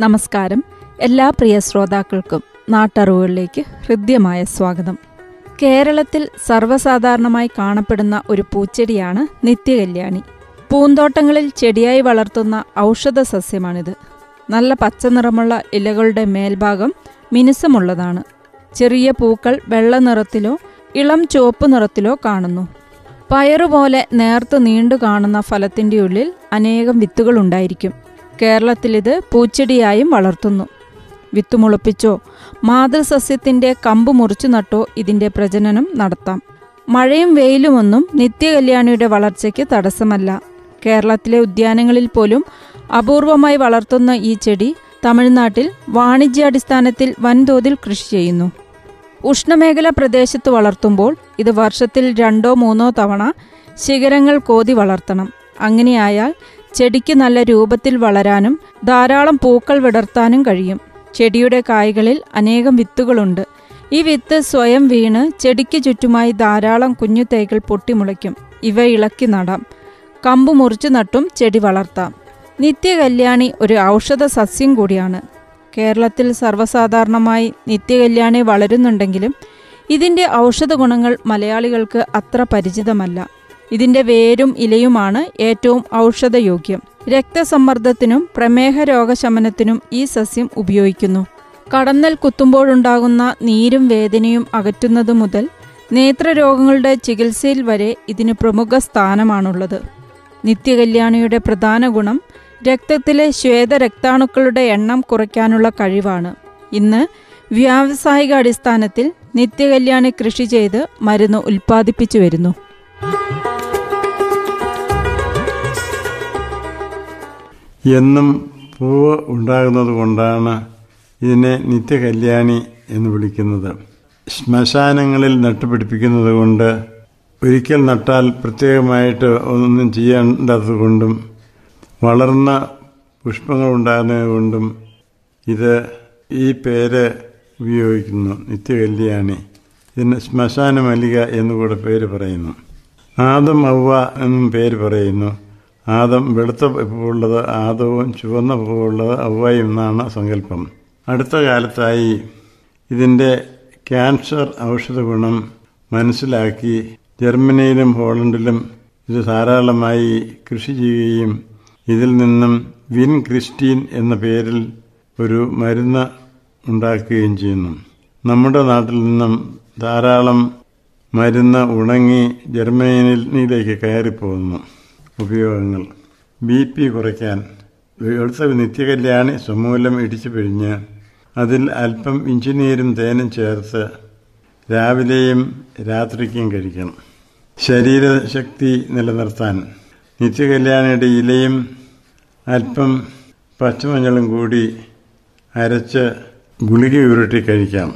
നമസ്കാരം. എല്ലാ പ്രിയ ശ്രോതാക്കൾക്കും നാട്ടറിവുകളിലേക്ക് ഹൃദ്യമായ സ്വാഗതം. കേരളത്തിൽ സർവസാധാരണമായി കാണപ്പെടുന്ന ഒരു പൂച്ചെടിയാണ് നിത്യകല്യാണി. പൂന്തോട്ടങ്ങളിൽ ചെടിയായി വളർത്തുന്ന ഔഷധ സസ്യമാണിത്. നല്ല പച്ച നിറമുള്ള ഇലകളുടെ മേൽഭാഗം മിനുസമുള്ളതാണ്. ചെറിയ പൂക്കൾ വെള്ള നിറത്തിലോ ഇളം ചുവപ്പ് നിറത്തിലോ കാണുന്നു. പയറുപോലെ നേർത്ത് നീണ്ടു കാണുന്ന ഫലത്തിന്റെ ഉള്ളിൽ അനേകം വിത്തുകൾ ഉണ്ടായിരിക്കും. കേരളത്തിലിത് പൂച്ചെടിയായും വളർത്തുന്നു. വിത്തുമുളപ്പിച്ചോ മാതൃസസ്യത്തിന്റെ കമ്പ് മുറിച്ചു നട്ടോ ഇതിന്റെ പ്രജനനം നടത്താം. മഴയും വെയിലുമൊന്നും നിത്യകല്യാണിയുടെ വളർച്ചയ്ക്ക് തടസ്സമല്ല. കേരളത്തിലെ ഉദ്യാനങ്ങളിൽ പോലും അപൂർവമായി വളർത്തുന്ന ഈ ചെടി തമിഴ്നാട്ടിൽ വാണിജ്യാടിസ്ഥാനത്തിൽ വൻതോതിൽ കൃഷി ചെയ്യുന്നു. ഉഷ്ണമേഖലാ പ്രദേശത്ത് വളർത്തുമ്പോൾ ഇത് വർഷത്തിൽ രണ്ടോ മൂന്നോ തവണ ശിഖരങ്ങൾ കോതി വളർത്തണം. അങ്ങനെയായാൽ ചെടിക്ക് നല്ല രൂപത്തിൽ വളരാനും ധാരാളം പൂക്കൾ വിടർത്താനും കഴിയും. ചെടിയുടെ കായ്കളിൽ അനേകം വിത്തുകളുണ്ട്. ഈ വിത്ത് സ്വയം വീണ് ചെടിക്ക് ചുറ്റുമായി ധാരാളം കുഞ്ഞു തൈകൾ പൊട്ടിമുളയ്ക്കും. ഇവ ഇളക്കി നടാം. കമ്പ് മുറിച്ചു നട്ടും ചെടി വളർത്താം. നിത്യകല്യാണി ഒരു ഔഷധ സസ്യം കൂടിയാണ്. കേരളത്തിൽ സർവസാധാരണമായി നിത്യകല്യാണി വളരുന്നുണ്ടെങ്കിലും ഇതിന്റെ ഔഷധ ഗുണങ്ങൾ മലയാളികൾക്ക് അത്ര പരിചിതമല്ല. ഇതിന്റെ വേരും ഇലയുമാണ് ഏറ്റവും ഔഷധയോഗ്യം. രക്തസമ്മർദ്ദത്തിനും പ്രമേഹ രോഗശമനത്തിനും ഈ സസ്യം ഉപയോഗിക്കുന്നു. കടന്നൽ കുത്തുമ്പോഴുണ്ടാകുന്ന നീരും വേദനയും അകറ്റുന്നത് മുതൽ നേത്രരോഗങ്ങളുടെ ചികിത്സയിൽ വരെ ഇതിന് പ്രമുഖ സ്ഥാനമാണുള്ളത്. നിത്യകല്യാണിയുടെ പ്രധാന ഗുണം രക്തത്തിലെ ശ്വേതരക്താണുക്കളുടെ എണ്ണം കുറയ്ക്കാനുള്ള കഴിവാണ്. ഇന്ന് വ്യാവസായിക അടിസ്ഥാനത്തിൽ നിത്യകല്യാണി കൃഷി ചെയ്ത് മരുന്ന് ഉൽപ്പാദിപ്പിച്ചു വരുന്നു. എന്നും പൂവ് ഉണ്ടാകുന്നത് കൊണ്ടാണ് ഇതിനെ നിത്യകല്യാണി എന്ന് വിളിക്കുന്നത്. ശ്മശാനങ്ങളിൽ നട്ടുപിടിപ്പിക്കുന്നത് കൊണ്ട് ഒരിക്കൽ നട്ടാൽ പ്രത്യേകമായിട്ട് ഒന്നും ചെയ്യേണ്ടത് കൊണ്ടും വളർന്ന പുഷ്പങ്ങൾ ഉണ്ടാകുന്നത് കൊണ്ടും ഇത് ഈ പേര് ഉപയോഗിക്കുന്നു നിത്യകല്യാണി. ഇതിന് ശ്മശാന മല്ലിക എന്നുകൂടെ പേര് പറയുന്നു. ആദം ഔവ എന്നും പേര് പറയുന്നു. ആദം വെളുത്ത പൂവുള്ളത് ആദവും ചുവന്ന പൂവുള്ളത് ഔവയും എന്നാണ് സങ്കല്പം. അടുത്ത കാലത്തായി ഇതിന്റെ ക്യാൻസർ ഔഷധ ഗുണം മനസ്സിലാക്കി ജർമ്മനിയിലും ഹോളണ്ടിലും ഇത് ധാരാളമായി കൃഷി ചെയ്യുകയും ഇതിൽ നിന്നും വിൻ ക്രിസ്റ്റീൻ എന്ന പേരിൽ ഒരു മരുന്ന് ഉണ്ടാക്കുകയും ചെയ്യുന്നു. നമ്മുടെ നാട്ടിൽ നിന്നും ധാരാളം മരുന്ന് ഉണങ്ങി ജർമ്മനിയിലേക്ക് കയറിപ്പോകുന്നു. ഉപയോഗങ്ങൾ. ബി പി കുറയ്ക്കാൻ. വെളുത്ത നിത്യകല്യാണി സമൂലം ഇടിച്ചു പിഴിഞ്ഞ്. അതിൽ അല്പം ഇഞ്ചിനീരും തേനും ചേർത്ത് രാവിലെയും രാത്രിക്കും കഴിക്കണം. ശരീരശക്തി നിലനിർത്താൻ. നിത്യകല്യാണിയുടെ ഇലയും അല്പം പച്ചമഞ്ഞളും കൂടി അരച്ച് ഗുളിക ഉരുട്ടി കഴിക്കാം.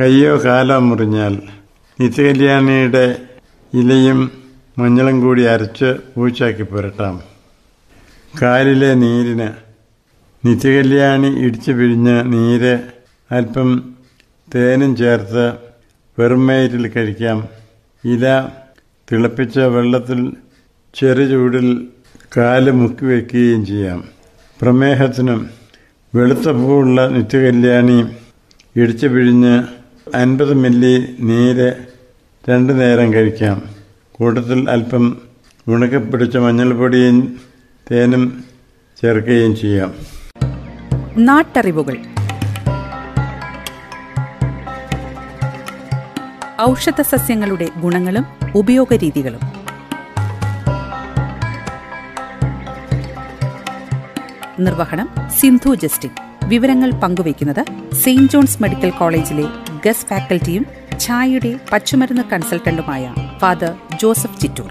കയ്യോ കാലോ മുറിഞ്ഞാൽ നിത്യകല്യാണിയുടെ ഇലയും മഞ്ഞളും കൂടി അരച്ച് പൂച്ചാക്കി പുരട്ടാം. കാലിലെ നീരിന് നിത്യകല്യാണി ഇടിച്ചു പിഴിഞ്ഞ് നീര് അല്പം തേനും ചേർത്ത് വെറുമേറ്റിൽ കഴിക്കാം. ഇല തിളപ്പിച്ച വെള്ളത്തിൽ ചെറു ചൂടിൽ കാൽ മുക്കി വയ്ക്കുകയും ചെയ്യാം. പ്രമേഹത്തിനും വെളുത്ത പൂവുള്ള നിത്യകല്യാണി ഇടിച്ചു പിഴിഞ്ഞ് അൻപത് മില്ലി നീര് രണ്ടു നേരം കഴിക്കാം. കൂട്ടത്തിൽ അല്പം ഉണക്കപ്പിടിച്ച മഞ്ഞൾപ്പൊടിയും തേനും ചേർക്കുകയും ചെയ്യാം. നാട്ടറിവുകൾ. ഔഷധ സസ്യങ്ങളുടെ ഗുണങ്ങളും ഉപയോഗരീതികളും. നിർവഹണം സിന്ധു ജസ്റ്റിൻ. വിവരങ്ങൾ പങ്കുവയ്ക്കുന്നത് സെയിന്റ് ജോൺസ് മെഡിക്കൽ കോളേജിലെ ഗസ് ഫാക്കൽറ്റിയും ഛായയുടെ പച്ചുമരുന്ന് കൺസൾട്ടന്റുമായ ഫാദർ ജോസഫ് ചിറ്റൂർ